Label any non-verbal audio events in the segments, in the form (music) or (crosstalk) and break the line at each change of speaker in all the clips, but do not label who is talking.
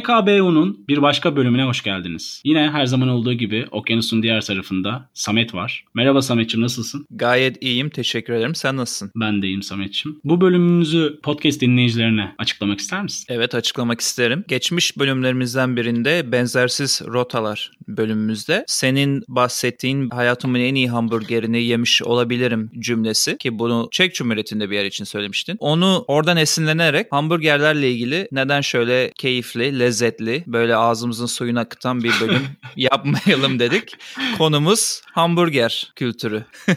OPKBU'nun bir başka bölümüne hoş geldiniz. Yine her zaman olduğu gibi okyanusun diğer tarafında Samet var. Merhaba Samet'ciğim nasılsın?
Gayet iyiyim teşekkür ederim. Sen nasılsın?
Ben de iyiyim Samet'ciğim. Bu bölümümüzü podcast dinleyicilerine açıklamak ister misin?
Evet açıklamak isterim. Geçmiş bölümlerimizden birinde benzersiz rotalar bölümümüzde senin bahsettiğin hayatımın en iyi hamburgerini yemiş olabilirim cümlesi ki bunu Çek Cumhuriyeti'nde bir yer için söylemiştin. Onu oradan esinlenerek hamburgerlerle ilgili neden şöyle keyifli, lezzetli, böyle ağzımızın suyunu akıtan bir bölüm (laughs) yapmayalım dedik. Konumuz hamburger kültürü. (laughs)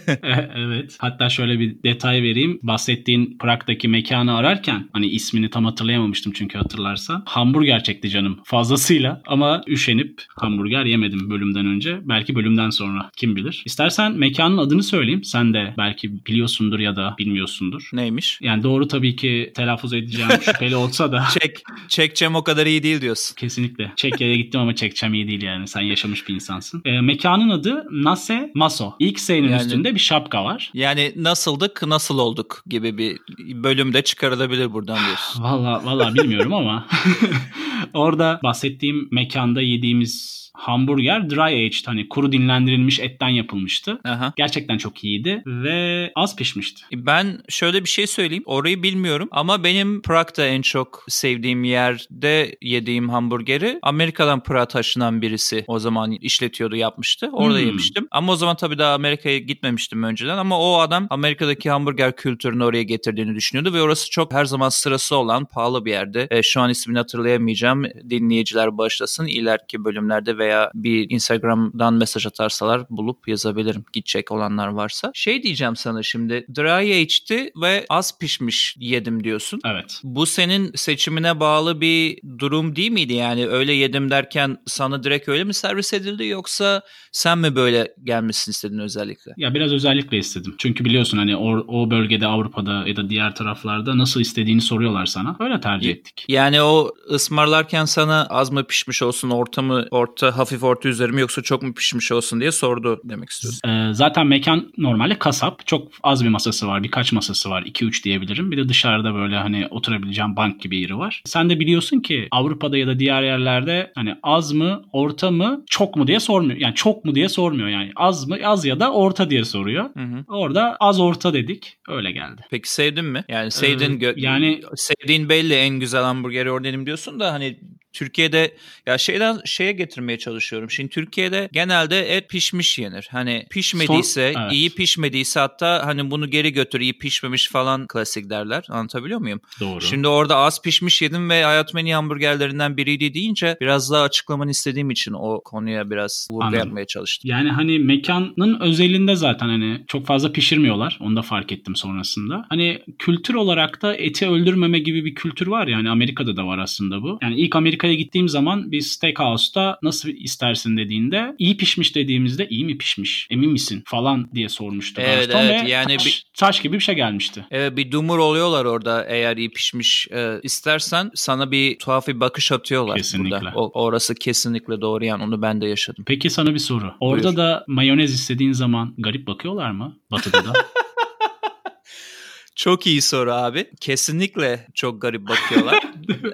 evet. Hatta şöyle bir detay vereyim. Bahsettiğin Prag'daki mekanı ararken hani ismini tam hatırlayamamıştım çünkü hatırlarsan. Hamburger çekti canım fazlasıyla ama üşenip hamburger yemedim bölümden önce. Belki bölümden sonra kim bilir. İstersen mekanın adını söyleyeyim. Sen de belki biliyorsundur ya da bilmiyorsundur.
Neymiş?
Yani doğru tabii ki telaffuz edeceğim (laughs) şüpheli olsa da.
Çek, çekçem o kadar iyi değil diyorsun.
Kesinlikle. Çekya'ya gittim ama çekçem iyi değil yani. Sen yaşamış bir insansın. E, mekanın adı Nase Maso. İlk S'nin yani, üstünde bir şapka var.
Yani nasıldık, nasıl olduk gibi bir bölümde çıkarılabilir buradan diyorsun.
valla valla bilmiyorum ama (laughs) orada bahsettiğim mekanda yediğimiz hamburger dry aged hani kuru dinlendirilmiş etten yapılmıştı. Aha. Gerçekten çok iyiydi ve az pişmişti.
Ben şöyle bir şey söyleyeyim. Orayı bilmiyorum ama benim Prag'da en çok sevdiğim yerde yediğim hamburgeri Amerika'dan Prag'a taşınan birisi o zaman işletiyordu yapmıştı. Orada hmm. yemiştim. Ama o zaman tabii daha Amerika'ya gitmemiştim önceden ama o adam Amerika'daki hamburger kültürünü oraya getirdiğini düşünüyordu ve orası çok her zaman sırası olan pahalı bir yerde. E, şu an ismini hatırlayamayacağım. Dinleyiciler başlasın. ileriki bölümlerde veya bir Instagram'dan mesaj atarsalar bulup yazabilirim gidecek olanlar varsa. Şey diyeceğim sana şimdi dry aged'ti ve az pişmiş yedim diyorsun.
Evet.
Bu senin seçimine bağlı bir durum değil miydi? Yani öyle yedim derken sana direkt öyle mi servis edildi yoksa sen mi böyle gelmişsin istedin özellikle?
Ya biraz özellikle istedim. Çünkü biliyorsun hani o, o bölgede Avrupa'da ya da diğer taraflarda nasıl istediğini soruyorlar sana. Öyle tercih ettik.
Yani o ısmarlarken sana az mı pişmiş olsun orta mı orta hafif orta üzeri mi yoksa çok mu pişmiş olsun diye sordu demek istiyorsun.
Ee, zaten mekan normalde kasap. Çok az bir masası var. Birkaç masası var. 2-3 diyebilirim. Bir de dışarıda böyle hani oturabileceğim bank gibi yeri var. Sen de biliyorsun ki Avrupa'da ya da diğer yerlerde hani az mı, orta mı, çok mu diye sormuyor. Yani çok mu diye sormuyor yani. Az mı, az ya da orta diye soruyor. Hı hı. Orada az orta dedik. Öyle geldi.
Peki sevdin mi? Yani sevdin ee, yani sevdiğin belli en güzel hamburgeri ordenim diyorsun da hani Türkiye'de ya şeyden şeye getirmeye çalışıyorum. Şimdi Türkiye'de genelde et pişmiş yenir. Hani pişmediyse, Son, evet. iyi pişmediyse hatta hani bunu geri götür iyi pişmemiş falan klasik derler. Anlatabiliyor muyum?
Doğru.
Şimdi orada az pişmiş yedim ve hayatımın en iyi hamburgerlerinden biriydi deyince biraz daha açıklamanı istediğim için o konuya biraz vurgu yapmaya çalıştım.
Yani hani mekanın özelinde zaten hani çok fazla pişirmiyorlar. Onu da fark ettim sonrasında. Hani kültür olarak da eti öldürmeme gibi bir kültür var yani Amerika'da da var aslında bu. Yani ilk Amerika Amerika'ya gittiğim zaman bir steakhouse'da nasıl istersin dediğinde iyi pişmiş dediğimizde iyi mi pişmiş emin misin falan diye sormuştu.
Evet
Garson
evet yani
taş,
bir,
taş gibi bir şey gelmişti.
Evet bir dumur oluyorlar orada eğer iyi pişmiş e, istersen sana bir tuhaf bir bakış atıyorlar.
Kesinlikle.
Burada. O, orası kesinlikle doğru yani onu ben de yaşadım.
Peki sana bir soru. Orada Buyur. da mayonez istediğin zaman garip bakıyorlar mı Batı'da da? (laughs)
Çok iyi soru abi. Kesinlikle çok garip bakıyorlar. (laughs) (laughs)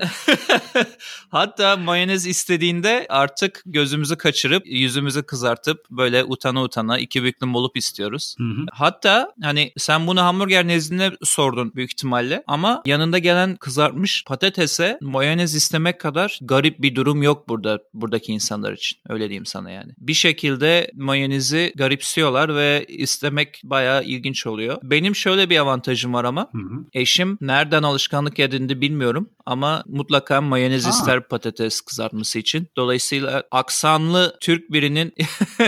(laughs) Hatta mayonez istediğinde artık gözümüzü kaçırıp yüzümüzü kızartıp böyle utana utana iki büklüm olup istiyoruz. Hı hı. Hatta hani sen bunu hamburger nezdinde sordun büyük ihtimalle ama yanında gelen kızartmış patatese mayonez istemek kadar garip bir durum yok burada buradaki insanlar için. Öyle diyeyim sana yani. Bir şekilde mayonezi garipsiyorlar ve istemek bayağı ilginç oluyor. Benim şöyle bir avantajım var ama. Hı hı. Eşim nereden alışkanlık edindi bilmiyorum ama mutlaka mayonez Aa. ister patates kızartması için. Dolayısıyla aksanlı Türk birinin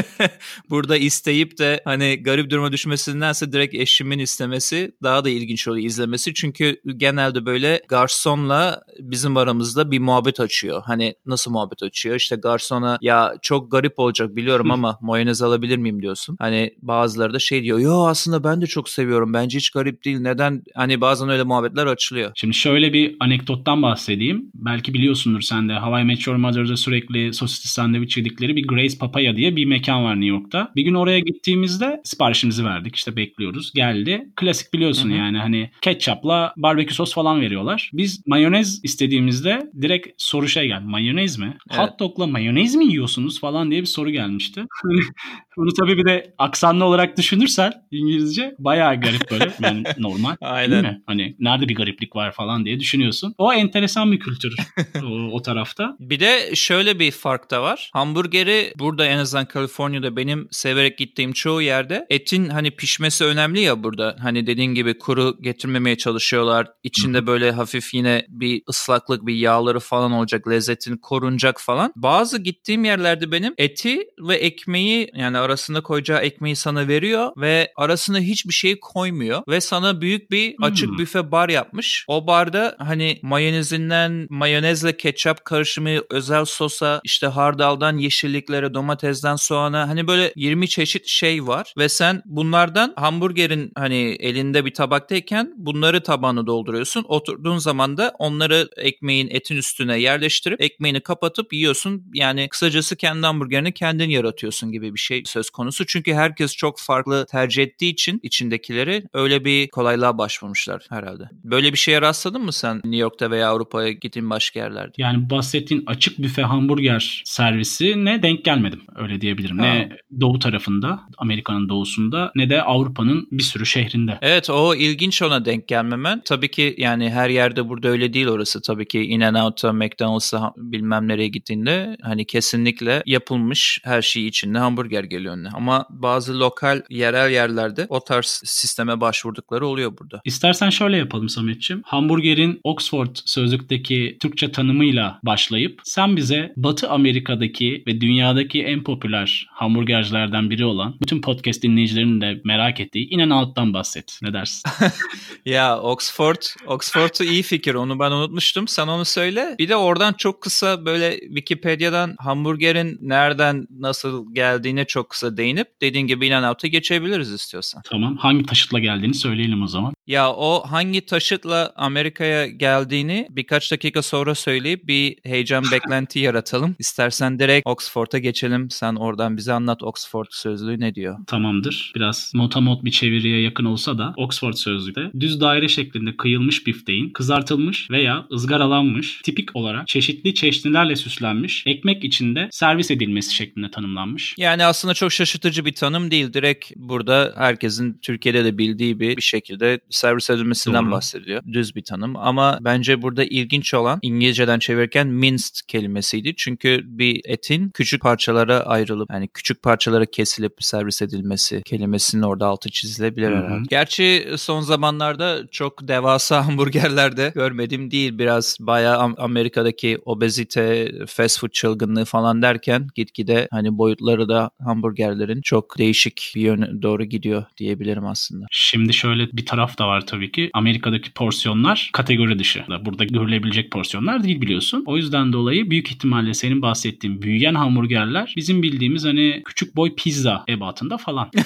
(laughs) burada isteyip de hani garip duruma düşmesindense direkt eşimin istemesi daha da ilginç oluyor izlemesi. Çünkü genelde böyle garsonla bizim aramızda bir muhabbet açıyor. Hani nasıl muhabbet açıyor? İşte garsona ya çok garip olacak biliyorum ama mayonez alabilir miyim diyorsun. Hani bazıları da şey diyor. Yo aslında ben de çok seviyorum. Bence hiç garip değil. Neden? Hani bazen öyle muhabbetler açılıyor.
Şimdi şöyle bir anekdottan mekandan bahsedeyim. Belki biliyorsundur sen de. Hawaii Met Your Mother'da sürekli sosisli sandviç yedikleri bir Grace Papaya diye bir mekan var New York'ta. Bir gün oraya gittiğimizde siparişimizi verdik. İşte bekliyoruz. Geldi. Klasik biliyorsun Hı-hı. yani hani ketçapla barbekü sos falan veriyorlar. Biz mayonez istediğimizde direkt soru şey geldi. Mayonez mi? Evet. Hot dog'la mayonez mi yiyorsunuz falan diye bir soru gelmişti. (laughs) Bunu tabii bir de aksanlı olarak düşünürsen İngilizce bayağı garip böyle. Yani normal. Aynen. Değil mi? Hani nerede bir gariplik var falan diye düşünüyorsun. O enteresan bir kültür (laughs) o, o tarafta.
Bir de şöyle bir fark da var. Hamburgeri burada en azından Kaliforniya'da benim severek gittiğim çoğu yerde etin hani pişmesi önemli ya burada. Hani dediğin gibi kuru getirmemeye çalışıyorlar. İçinde böyle hafif yine bir ıslaklık, bir yağları falan olacak. Lezzetin korunacak falan. Bazı gittiğim yerlerde benim eti ve ekmeği yani arasında koyacağı ekmeği sana veriyor ve arasına hiçbir şey koymuyor ve sana büyük bir açık hmm. büfe bar yapmış. O barda hani mayonezinden mayonezle ketçap karışımı özel sosa işte hardaldan yeşilliklere domatesden soğana hani böyle 20 çeşit şey var ve sen bunlardan hamburgerin hani elinde bir tabaktayken bunları tabağına dolduruyorsun. Oturduğun zaman da onları ekmeğin etin üstüne yerleştirip ekmeğini kapatıp yiyorsun. Yani kısacası kendi hamburgerini kendin yaratıyorsun gibi bir şey söz konusu. Çünkü herkes çok farklı tercih ettiği için içindekileri öyle bir kolaylığa başvurmuşlar herhalde. Böyle bir şeye rastladın mı sen New York'ta veya Avrupa'ya gittiğin başka yerlerde?
Yani bahsettiğin açık büfe hamburger servisi ne denk gelmedim öyle diyebilirim. Ha. Ne doğu tarafında Amerika'nın doğusunda ne de Avrupa'nın bir sürü şehrinde.
Evet o ilginç ona denk gelmemen. Tabii ki yani her yerde burada öyle değil orası. Tabii ki In-N-Out'a, McDonald's'a bilmem nereye gittiğinde hani kesinlikle yapılmış her şey içinde hamburger geliyor önüne. Ama bazı lokal yerel yerlerde o tarz sisteme başvurdukları oluyor burada.
İstersen şöyle yapalım Samet'ciğim. Hamburgerin Oxford sözlükteki Türkçe tanımıyla başlayıp sen bize Batı Amerika'daki ve dünyadaki en popüler hamburgercilerden biri olan bütün podcast dinleyicilerinin de merak ettiği inen alttan bahset. Ne dersin? (laughs)
ya Oxford, Oxford'u iyi fikir. Onu ben unutmuştum. Sen onu söyle. Bir de oradan çok kısa böyle Wikipedia'dan hamburgerin nereden nasıl geldiğine çok kısa değinip dediğin gibi in out'a geçebiliriz istiyorsan.
Tamam. Hangi taşıtla geldiğini söyleyelim o zaman.
Ya o hangi taşıtla Amerika'ya geldiğini birkaç dakika sonra söyleyip bir heyecan beklenti yaratalım. İstersen direkt Oxford'a geçelim. Sen oradan bize anlat Oxford sözlüğü ne diyor?
Tamamdır. Biraz motamot bir çeviriye yakın olsa da Oxford sözlüğü düz daire şeklinde kıyılmış bifteğin kızartılmış veya ızgaralanmış tipik olarak çeşitli çeşnilerle süslenmiş ekmek içinde servis edilmesi şeklinde tanımlanmış.
Yani aslında çok şaşırtıcı bir tanım değil. Direkt burada herkesin Türkiye'de de bildiği bir, bir şekilde servis edilmesinden Doğru. bahsediyor. Düz bir tanım ama bence burada ilginç olan İngilizceden çevirirken minced kelimesiydi. Çünkü bir etin küçük parçalara ayrılıp yani küçük parçalara kesilip servis edilmesi kelimesinin orada altı çizilebilir herhalde. Gerçi son zamanlarda çok devasa (laughs) hamburgerlerde görmedim değil. Biraz bayağı Amerika'daki obezite, fast food çılgınlığı falan derken gitgide hani boyutları da hamburgerlerin çok değişik bir yöne doğru gidiyor diyebilirim aslında.
Şimdi şöyle bir taraf da var tabii ki. Amerika'daki porsiyonlar kategori dışı. Burada görülebilecek porsiyonlar değil biliyorsun. O yüzden dolayı büyük ihtimalle senin bahsettiğin büyüyen hamburgerler bizim bildiğimiz hani küçük boy pizza ebatında falan. (laughs)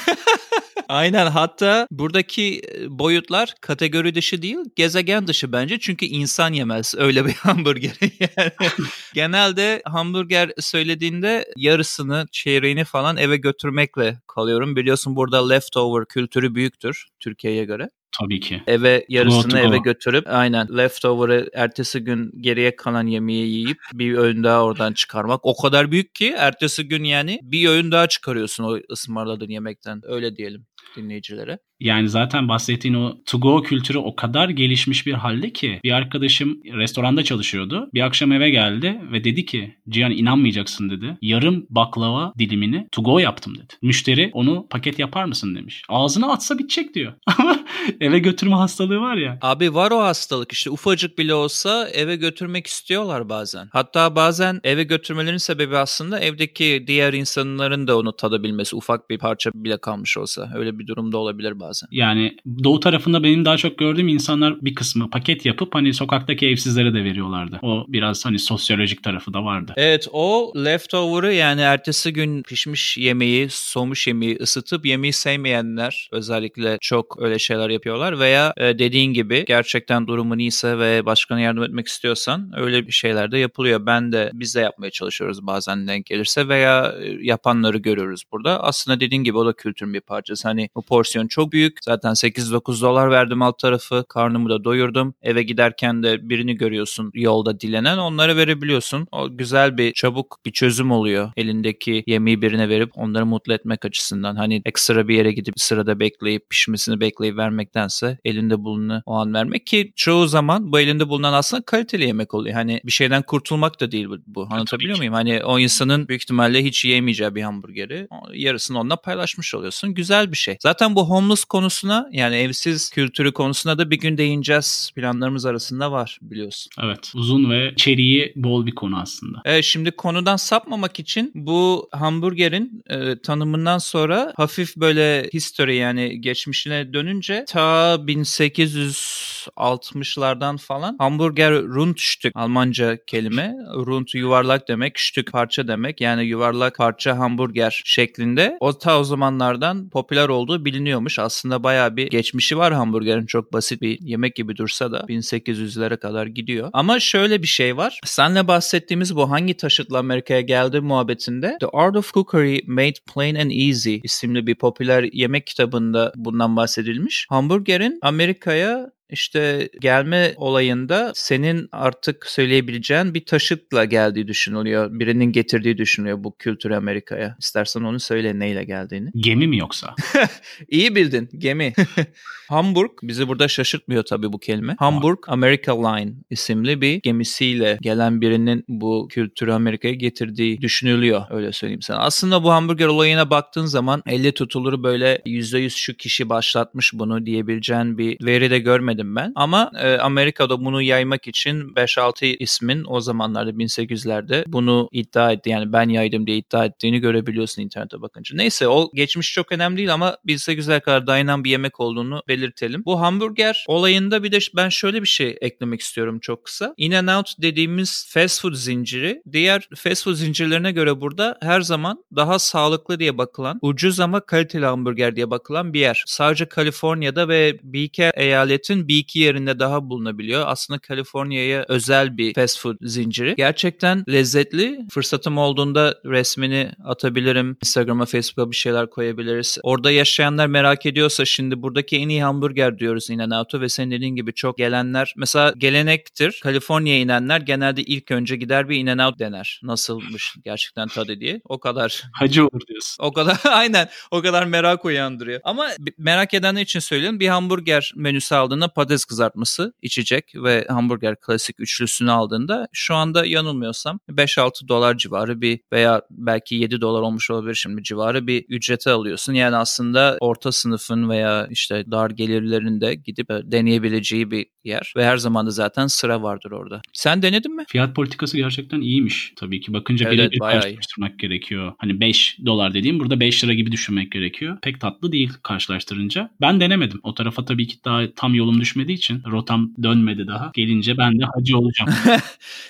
Aynen hatta buradaki e, boyutlar kategori dışı değil gezegen dışı bence çünkü insan yemez öyle bir (laughs) hamburger. yani (laughs) genelde hamburger söylediğinde yarısını çeyreğini falan eve götürmekle kalıyorum. Biliyorsun burada leftover kültürü büyüktür Türkiye'ye göre.
Tabii ki.
Eve yarısını eve götürüp aynen leftover'ı ertesi gün geriye kalan yemeği yiyip bir öğün daha oradan çıkarmak. O kadar büyük ki ertesi gün yani bir öğün daha çıkarıyorsun o ısmarladığın yemekten. Öyle diyelim dinleyicilere.
Yani zaten bahsettiğin o to go kültürü o kadar gelişmiş bir halde ki bir arkadaşım restoranda çalışıyordu. Bir akşam eve geldi ve dedi ki Cihan inanmayacaksın dedi. Yarım baklava dilimini to go yaptım dedi. Müşteri onu paket yapar mısın demiş. Ağzına atsa bitecek diyor. (laughs) Ama eve götürme hastalığı var ya.
Abi var o hastalık işte ufacık bile olsa eve götürmek istiyorlar bazen. Hatta bazen eve götürmelerin sebebi aslında evdeki diğer insanların da onu tadabilmesi ufak bir parça bile kalmış olsa. Öyle bir durumda olabilir bazen.
Yani doğu tarafında benim daha çok gördüğüm insanlar bir kısmı paket yapıp hani sokaktaki evsizlere de veriyorlardı. O biraz hani sosyolojik tarafı da vardı.
Evet o leftover'ı yani ertesi gün pişmiş yemeği, soğumuş yemeği ısıtıp yemeği sevmeyenler özellikle çok öyle şeyler yapıyorlar veya e, dediğin gibi gerçekten durumun iyiyse ve başkana yardım etmek istiyorsan öyle bir şeyler de yapılıyor. Ben de biz de yapmaya çalışıyoruz bazen denk gelirse veya e, yapanları görüyoruz burada. Aslında dediğin gibi o da kültürün bir parçası. Hani bu porsiyon çok büyük. Zaten 8-9 dolar verdim alt tarafı. Karnımı da doyurdum. Eve giderken de birini görüyorsun yolda dilenen. Onlara verebiliyorsun. O güzel bir çabuk bir çözüm oluyor. Elindeki yemeği birine verip onları mutlu etmek açısından. Hani ekstra bir yere gidip sırada bekleyip pişmesini bekleyip vermektense elinde bulunanı o an vermek ki çoğu zaman bu elinde bulunan aslında kaliteli yemek oluyor. Hani bir şeyden kurtulmak da değil bu. Anlatabiliyor muyum? Hani o insanın büyük ihtimalle hiç yiyemeyeceği bir hamburgeri yarısını onunla paylaşmış oluyorsun. Güzel bir şey. Zaten bu homeless konusuna yani evsiz kültürü konusuna da bir gün değineceğiz. Planlarımız arasında var biliyorsun.
Evet. Uzun ve içeriği bol bir konu aslında.
Evet şimdi konudan sapmamak için bu hamburgerin e, tanımından sonra hafif böyle history yani geçmişine dönünce ta 1860'lardan falan hamburger Rundstück Almanca kelime. Rund yuvarlak demek, Stück parça demek. Yani yuvarlak parça hamburger şeklinde. O ta o zamanlardan popüler olduğu biliniyormuş. Aslında bayağı bir geçmişi var hamburgerin. Çok basit bir yemek gibi dursa da 1800'lere kadar gidiyor. Ama şöyle bir şey var. Senle bahsettiğimiz bu hangi taşıtla Amerika'ya geldi muhabbetinde The Art of Cookery Made Plain and Easy isimli bir popüler yemek kitabında bundan bahsedilmiş. Hamburgerin Amerika'ya işte gelme olayında senin artık söyleyebileceğin bir taşıtla geldiği düşünülüyor. Birinin getirdiği düşünülüyor bu kültür Amerika'ya. İstersen onu söyle neyle geldiğini.
Gemi mi yoksa? (laughs)
İyi bildin gemi. (laughs) Hamburg bizi burada şaşırtmıyor tabii bu kelime. Hamburg America Line isimli bir gemisiyle gelen birinin bu kültürü Amerika'ya getirdiği düşünülüyor öyle söyleyeyim sana. Aslında bu hamburger olayına baktığın zaman elle tutulur böyle %100 şu kişi başlatmış bunu diyebileceğin bir veri de görmedim ben. Ama e, Amerika'da bunu yaymak için 5-6 ismin o zamanlarda 1800'lerde bunu iddia etti. Yani ben yaydım diye iddia ettiğini görebiliyorsun internete bakınca. Neyse o geçmiş çok önemli değil ama 1800'ler kadar dayanan bir yemek olduğunu belirtelim. Bu hamburger olayında bir de ben şöyle bir şey eklemek istiyorum çok kısa. In-N-Out dediğimiz fast food zinciri diğer fast food zincirlerine göre burada her zaman daha sağlıklı diye bakılan, ucuz ama kaliteli hamburger diye bakılan bir yer. Sadece Kaliforniya'da ve bir iki eyaletin bir iki yerinde daha bulunabiliyor. Aslında Kaliforniya'ya özel bir fast food zinciri. Gerçekten lezzetli. Fırsatım olduğunda resmini atabilirim. Instagram'a, Facebook'a bir şeyler koyabiliriz. Orada yaşayanlar merak ediyorsa şimdi buradaki en iyi hamburger diyoruz In-N-Out'a ve senin dediğin gibi çok gelenler mesela gelenektir. Kaliforniya'ya inenler genelde ilk önce gider bir In-N-Out dener. Nasılmış gerçekten tadı diye. O kadar.
Hacı olur diyorsun.
O kadar (laughs) aynen o kadar merak uyandırıyor. Ama merak edenler için söyleyeyim bir hamburger menüsü aldığında patates kızartması içecek ve hamburger klasik üçlüsünü aldığında şu anda yanılmıyorsam 5-6 dolar civarı bir veya belki 7 dolar olmuş olabilir şimdi civarı bir ücrete alıyorsun. Yani aslında orta sınıfın veya işte dar gelirlerin de gidip e, deneyebileceği bir yer ve her zaman da zaten sıra vardır orada. Sen denedin mi?
Fiyat politikası gerçekten iyiymiş tabii ki. Bakınca evet, birebir karşılaştırmak iyi. gerekiyor. Hani 5 dolar dediğim burada 5 lira gibi düşünmek gerekiyor. Pek tatlı değil karşılaştırınca. Ben denemedim. O tarafa tabii ki daha tam yolum düşmediği için rotam dönmedi daha. Gelince ben de hacı olacağım. (laughs)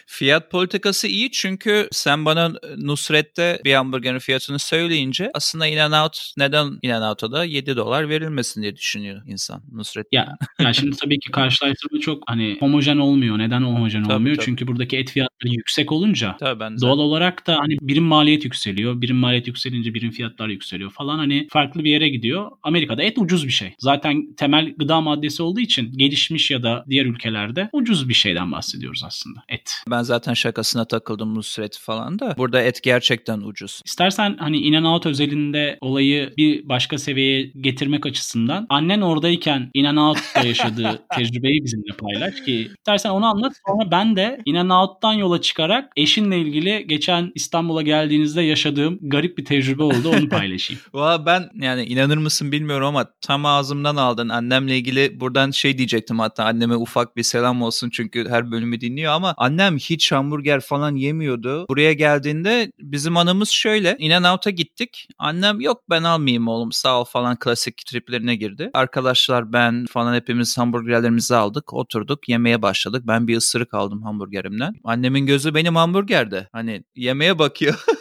Fiyat politikası iyi çünkü sen bana Nusret'te bir hamburgerin fiyatını söyleyince aslında In-N-Out neden In-N-Out'a da 7 dolar verilmesin diye düşünüyor insan Nusret.
Ya, ya şimdi tabii ki karşılaştırma çok hani homojen olmuyor. Neden homojen tabii, olmuyor? Tabii. Çünkü buradaki et fiyatları yüksek olunca tabii, ben doğal olarak da hani birim maliyet yükseliyor. Birim maliyet yükselince birim fiyatlar yükseliyor falan hani farklı bir yere gidiyor. Amerika'da et ucuz bir şey. Zaten temel gıda maddesi olduğu için gelişmiş ya da diğer ülkelerde ucuz bir şeyden bahsediyoruz aslında. Et.
Ben zaten şakasına takıldım Nusret falan da. Burada et gerçekten ucuz.
İstersen hani In-N-Out özelinde olayı bir başka seviyeye getirmek açısından annen oradayken In-N-Out'ta yaşadığı (laughs) tecrübeyi bizimle paylaş ki istersen onu anlat sonra ben de In-N-Out'tan yola çıkarak eşinle ilgili geçen İstanbul'a geldiğinizde yaşadığım garip bir tecrübe oldu onu paylaşayım. (laughs)
Valla ben yani inanır mısın bilmiyorum ama tam ağzımdan aldın annemle ilgili buradan şey diyecektim hatta anneme ufak bir selam olsun çünkü her bölümü dinliyor ama annem hiç hamburger falan yemiyordu. Buraya geldiğinde bizim anımız şöyle. In and Out'a gittik. Annem yok ben almayayım oğlum sağ ol falan klasik triplerine girdi. Arkadaşlar ben falan hepimiz hamburgerlerimizi aldık. Oturduk yemeye başladık. Ben bir ısırık aldım hamburgerimden. Annemin gözü benim hamburgerde. Hani yemeğe bakıyor. (laughs)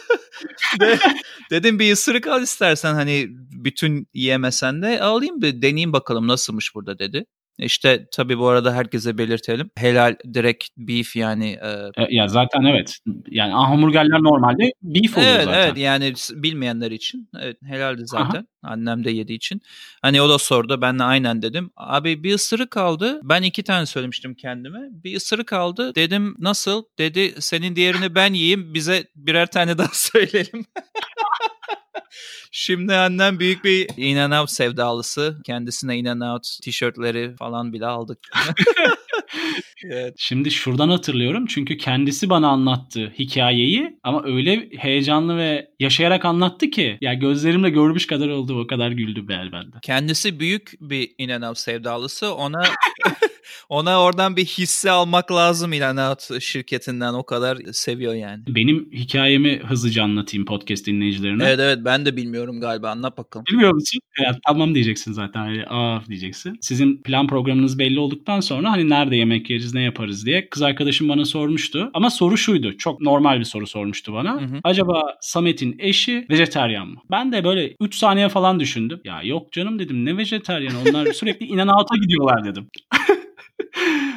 De, dedim bir ısırık al istersen hani bütün yiyemesen de alayım bir deneyeyim bakalım nasılmış burada dedi. İşte tabii bu arada herkese belirtelim. Helal direkt beef yani.
E... e ya zaten evet. Yani hamburgerler normalde beef oluyor
evet,
zaten.
Evet yani bilmeyenler için evet, helaldi zaten. Aha. Annem de yediği için. Hani o da sordu. Ben de aynen dedim. Abi bir ısırık kaldı. Ben iki tane söylemiştim kendime. Bir ısırık kaldı. Dedim nasıl? Dedi senin diğerini ben yiyeyim. Bize birer tane daha (laughs) söyleyelim. (laughs) Şimdi annem büyük bir In and Out sevdalısı. Kendisine In and Out tişörtleri falan bile aldık. (laughs)
evet. Şimdi şuradan hatırlıyorum çünkü kendisi bana anlattı hikayeyi ama öyle heyecanlı ve yaşayarak anlattı ki ya gözlerimle görmüş kadar oldu o kadar güldüm ben bende.
Kendisi büyük bir In and Out sevdalısı. Ona (laughs) ona oradan bir hisse almak lazım İlanat şirketinden o kadar seviyor yani.
Benim hikayemi hızlıca anlatayım podcast dinleyicilerine.
Evet evet ben de bilmiyorum galiba anlat bakalım.
Bilmiyor musun? Evet, tamam diyeceksin zaten. Hani, Aa diyeceksin. Sizin plan programınız belli olduktan sonra hani nerede yemek yeriz ne yaparız diye kız arkadaşım bana sormuştu. Ama soru şuydu. Çok normal bir soru sormuştu bana. Hı hı. Acaba Samet'in eşi vejeteryan mı? Ben de böyle 3 saniye falan düşündüm. Ya yok canım dedim ne vejeteryan onlar sürekli (laughs) inanaata gidiyorlar dedim. (laughs)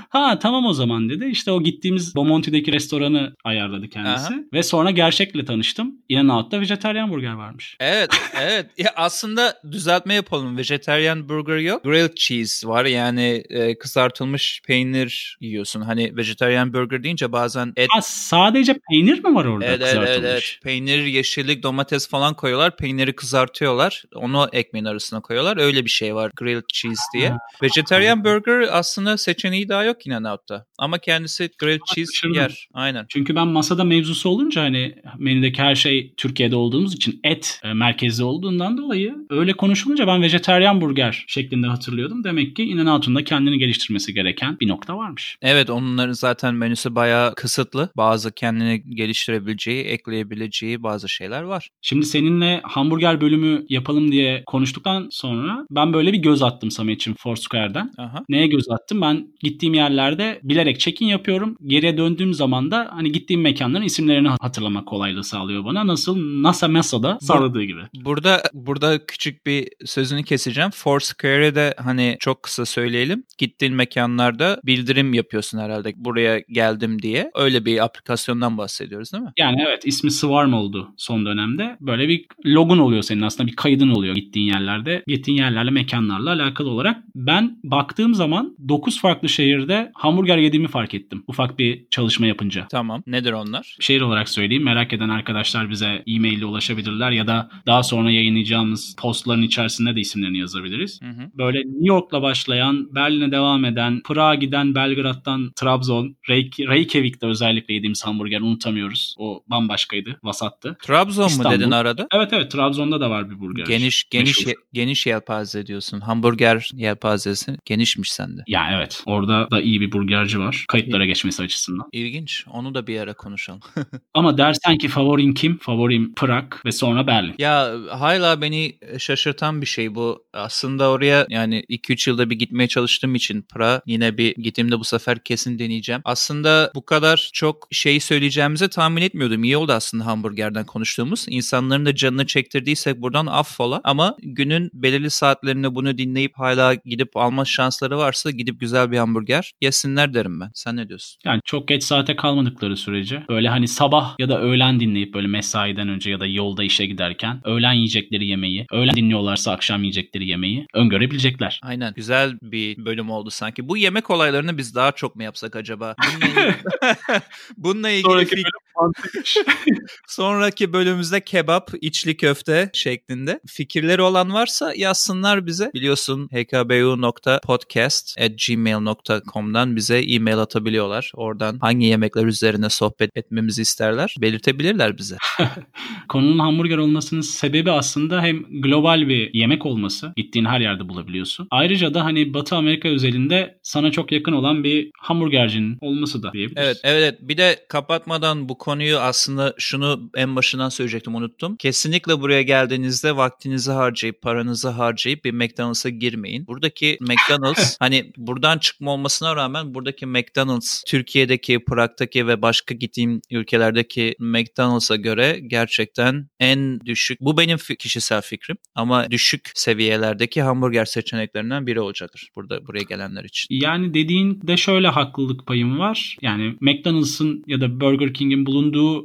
ha tamam o zaman dedi. İşte o gittiğimiz Bomonti'deki restoranı ayarladı kendisi. Aha. Ve sonra gerçekle tanıştım. In-N-Out'ta vejetaryen burger varmış.
Evet evet. ya aslında düzeltme yapalım. Vejetaryen burger yok. Grilled cheese var. Yani e, kızartılmış peynir yiyorsun. Hani vejetaryen burger deyince bazen et...
Ha, sadece peynir mi var orada
evet, kızartılmış? Evet, evet. Peynir, yeşillik, domates falan koyuyorlar. Peyniri kızartıyorlar. Onu ekmeğin arasına koyuyorlar. Öyle bir şey var. Grilled cheese diye. Vejetaryen burger aslında seçeneği daha yok In Out'ta. Ama kendisi grilled cheese Şunu. yer. Aynen.
Çünkü ben masada mevzusu olunca hani menüdeki her şey Türkiye'de olduğumuz için et e, merkezli olduğundan dolayı öyle konuşulunca ben vejeteryan burger şeklinde hatırlıyordum. Demek ki In Out'un da kendini geliştirmesi gereken bir nokta varmış.
Evet onların zaten menüsü bayağı kısıtlı. Bazı kendini geliştirebileceği, ekleyebileceği bazı şeyler var.
Şimdi seninle hamburger bölümü yapalım diye konuştuktan sonra ben böyle bir göz attım Samet'ciğim Foursquare'den. Aha. Neye göz attım? Ben gittiğim yerlerde bilerek check-in yapıyorum. Geriye döndüğüm zaman da hani gittiğim mekanların isimlerini hatırlamak kolaylığı sağlıyor bana. Nasıl NASA Mesa'da sağladığı gibi.
Burada burada küçük bir sözünü keseceğim. Foursquare'e de hani çok kısa söyleyelim. Gittiğin mekanlarda bildirim yapıyorsun herhalde buraya geldim diye. Öyle bir aplikasyondan bahsediyoruz değil mi?
Yani evet ismi Swarm oldu son dönemde. Böyle bir logun oluyor senin aslında bir kaydın oluyor gittiğin yerlerde. Gittiğin yerlerle mekanlarla alakalı olarak. Ben baktığım zaman 9 farklı şehirde hamburger yediğimi fark ettim. Ufak bir çalışma yapınca.
Tamam. Nedir onlar?
Şehir olarak söyleyeyim. Merak eden arkadaşlar bize e-mail ile ulaşabilirler ya da daha sonra yayınlayacağımız postların içerisinde de isimlerini yazabiliriz. Hı hı. Böyle New York'la başlayan, Berlin'e devam eden, Prag'a giden, Belgrad'dan Trabzon, Reykjavik'te özellikle yediğimiz hamburger unutamıyoruz. O bambaşkaydı, vasattı.
Trabzon İstanbul. mu dedin arada?
Evet evet Trabzon'da da var bir burger.
Geniş geniş ye, geniş yelpaze diyorsun. Hamburger yelpazesi genişmiş sende.
Ya evet. Orada da iyi bir burgerci var. Kayıtlara geçmesi açısından.
İlginç. Onu da bir ara konuşalım. (laughs)
Ama dersen ki favorin kim? Favorim Prag ve sonra Berlin.
Ya hala beni şaşırtan bir şey bu. Aslında oraya yani 2-3 yılda bir gitmeye çalıştığım için Prag yine bir gittiğimde bu sefer kesin deneyeceğim. Aslında bu kadar çok şey söyleyeceğimizi tahmin etmiyordum. İyi oldu aslında hamburgerden konuştuğumuz. İnsanların da canını çektirdiysek buradan affola. Ama günün belirli saatlerinde bunu dinleyip hala gidip alma şansları varsa gidip güzel bir hamburger yesinler derim ben. Sen ne diyorsun?
Yani çok geç saate kalmadıkları sürece böyle hani sabah ya da öğlen dinleyip böyle mesaiden önce ya da yolda işe giderken öğlen yiyecekleri yemeği, öğlen dinliyorlarsa akşam yiyecekleri yemeği öngörebilecekler.
Aynen. Güzel bir bölüm oldu sanki. Bu yemek olaylarını biz daha çok mu yapsak acaba? Bununla (laughs) ilgili, (laughs) Bununla ilgili Sonraki fik- (laughs) Sonraki bölümümüzde kebap, içli köfte şeklinde. Fikirleri olan varsa yazsınlar bize. Biliyorsun hkbu.podcast.gmail.com'dan bize e-mail atabiliyorlar. Oradan hangi yemekler üzerine sohbet etmemizi isterler belirtebilirler bize. (laughs)
Konunun hamburger olmasının sebebi aslında hem global bir yemek olması. Gittiğin her yerde bulabiliyorsun. Ayrıca da hani Batı Amerika özelinde sana çok yakın olan bir hamburgercinin olması da diyebiliriz.
Evet, evet. Bir de kapatmadan bu konuyu aslında şunu en başından söyleyecektim unuttum. Kesinlikle buraya geldiğinizde vaktinizi harcayıp paranızı harcayıp bir McDonald's'a girmeyin. Buradaki (laughs) McDonald's hani buradan çıkma olmasına rağmen buradaki McDonald's Türkiye'deki, Prag'daki ve başka gittiğim ülkelerdeki McDonald's'a göre gerçekten en düşük. Bu benim kişisel fikrim ama düşük seviyelerdeki hamburger seçeneklerinden biri olacaktır burada buraya gelenler için.
Yani dediğin de şöyle haklılık payım var. Yani McDonald's'ın ya da Burger King'in bulunduğu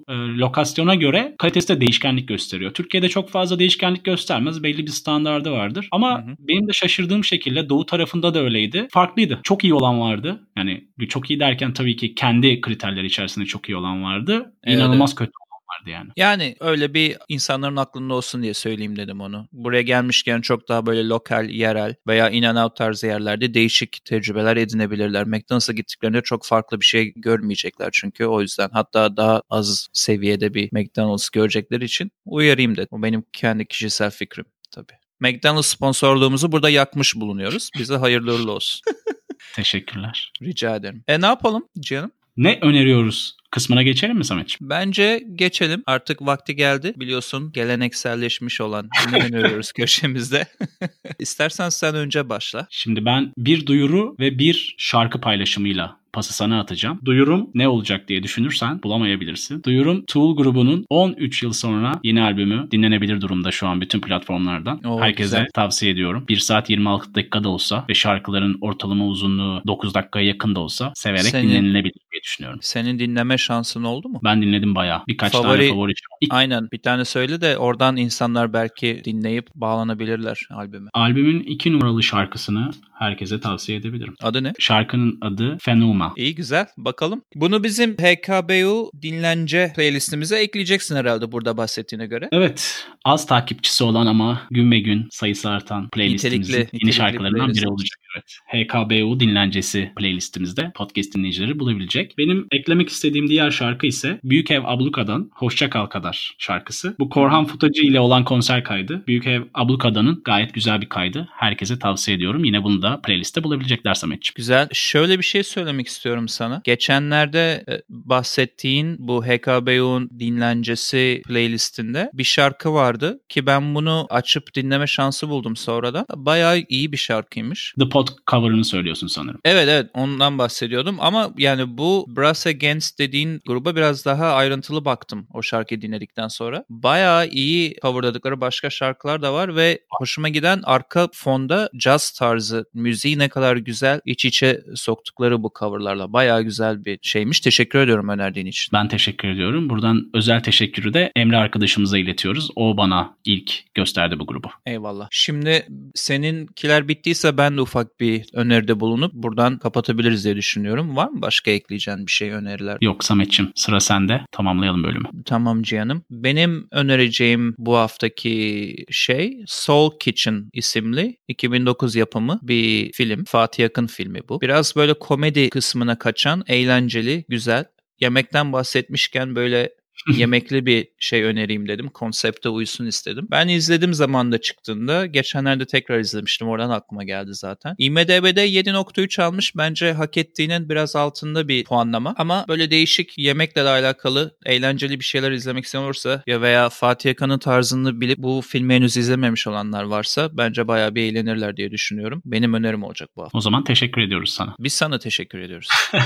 e, lokasyona göre kalitesi de değişkenlik gösteriyor. Türkiye'de çok fazla değişkenlik göstermez. Belli bir standardı vardır. Ama hı hı. benim de şaşırdığım şekilde doğu tarafında da öyleydi. Farklıydı. Çok iyi olan vardı. Yani çok iyi derken tabii ki kendi kriterleri içerisinde çok iyi olan vardı. İnanılmaz evet. kötü vardı yani.
Yani öyle bir insanların aklında olsun diye söyleyeyim dedim onu. Buraya gelmişken çok daha böyle lokal, yerel veya in and out tarzı yerlerde değişik tecrübeler edinebilirler. McDonald's'a gittiklerinde çok farklı bir şey görmeyecekler çünkü o yüzden. Hatta daha az seviyede bir McDonald's görecekleri için uyarayım dedim. O benim kendi kişisel fikrim tabii. McDonald's sponsorluğumuzu burada yakmış bulunuyoruz. Bize hayırlı uğurlu olsun. (laughs)
Teşekkürler.
Rica ederim. E ne yapalım canım?
Ne öneriyoruz kısmına geçelim mi Samet'ciğim?
Bence geçelim. Artık vakti geldi. Biliyorsun gelenekselleşmiş olan ne (laughs) öneriyoruz köşemizde. (laughs) İstersen sen önce başla.
Şimdi ben bir duyuru ve bir şarkı paylaşımıyla pası sana atacağım. Duyurum ne olacak diye düşünürsen bulamayabilirsin. Duyurum Tool grubunun 13 yıl sonra yeni albümü dinlenebilir durumda şu an bütün platformlardan. Oo, Herkese güzel. tavsiye ediyorum. 1 saat 26 dakikada olsa ve şarkıların ortalama uzunluğu 9 dakikaya yakın da olsa severek senin, düşünüyorum.
Senin dinleme şansın oldu mu?
Ben dinledim bayağı. Birkaç favori, tane favori.
Aynen bir tane söyle de oradan insanlar belki dinleyip bağlanabilirler albüme.
Albümün iki numaralı şarkısını herkese tavsiye edebilirim.
Adı ne?
Şarkının adı Fenuma.
İyi güzel. Bakalım. Bunu bizim HKBU dinlence playlistimize ekleyeceksin herhalde burada bahsettiğine göre.
Evet. Az takipçisi olan ama gün be gün sayısı artan playlistimizin nitelikli, yeni şarkılarından biri olacak. Evet. HKBU dinlencesi playlistimizde podcast dinleyicileri bulabilecek. Benim eklemek istediğim diğer şarkı ise Büyük Ev Abluka'dan Hoşça Kal Kadar şarkısı. Bu Korhan Futacı ile olan konser kaydı. Büyük Ev Abluka'danın gayet güzel bir kaydı. Herkese tavsiye ediyorum. Yine bunu da playliste bulabilecekler Samet'ciğim.
Güzel. Şöyle bir şey söylemek istiyorum sana. Geçenlerde e, bahsettiğin bu HKBU'nun dinlencesi playlistinde bir şarkı vardı ki ben bunu açıp dinleme şansı buldum sonradan. Bayağı iyi bir şarkıymış.
The Pot cover'ını söylüyorsun sanırım.
Evet evet ondan bahsediyordum ama yani bu Brass Against dediğin gruba biraz daha ayrıntılı baktım o şarkıyı dinledikten sonra. Bayağı iyi coverladıkları başka şarkılar da var ve hoşuma giden arka fonda jazz tarzı müziği ne kadar güzel iç içe soktukları bu coverlarla. Bayağı güzel bir şeymiş. Teşekkür ediyorum önerdiğin için.
Ben teşekkür ediyorum. Buradan özel teşekkürü de Emre arkadaşımıza iletiyoruz. O bana ilk gösterdi bu grubu.
Eyvallah. Şimdi seninkiler bittiyse ben de ufak bir öneride bulunup buradan kapatabiliriz diye düşünüyorum. Var mı başka ekleyeceğin bir şey öneriler?
Yok Samet'ciğim sıra sende. Tamamlayalım bölümü.
Tamam Cihan'ım. Benim önereceğim bu haftaki şey Soul Kitchen isimli 2009 yapımı bir film. Fatih Akın filmi bu. Biraz böyle komedi kısmına kaçan, eğlenceli, güzel. Yemekten bahsetmişken böyle (laughs) yemekli bir şey önereyim dedim. Konsepte uysun istedim. Ben izledim zamanda çıktığında. Geçenlerde tekrar izlemiştim. Oradan aklıma geldi zaten. IMDB'de 7.3 almış. Bence hak ettiğinin biraz altında bir puanlama. Ama böyle değişik yemekle de alakalı eğlenceli bir şeyler izlemek isteyen olursa ya veya Fatih Akan'ın tarzını bilip bu filmi henüz izlememiş olanlar varsa bence bayağı bir eğlenirler diye düşünüyorum. Benim önerim olacak bu hafta.
O zaman teşekkür ediyoruz sana.
Biz sana teşekkür ediyoruz. (laughs)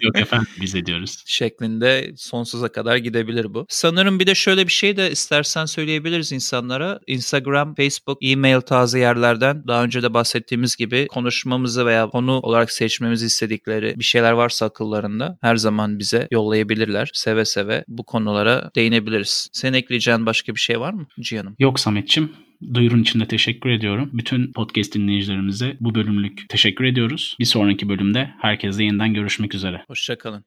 Yok efendim biz ediyoruz.
Şeklinde sonsuza kadar gidebilir bu. Sanırım bir de şöyle bir şey de istersen söyleyebiliriz insanlara. Instagram, Facebook, e-mail tarzı yerlerden daha önce de bahsettiğimiz gibi konuşmamızı veya konu olarak seçmemizi istedikleri bir şeyler varsa akıllarında her zaman bize yollayabilirler. Seve seve bu konulara değinebiliriz. Senin ekleyeceğin başka bir şey var mı Cihan'ım?
Yok Samet'ciğim. Duyurun için de teşekkür ediyorum. Bütün podcast dinleyicilerimize bu bölümlük teşekkür ediyoruz. Bir sonraki bölümde herkesle yeniden görüşmek üzere.
Hoşçakalın.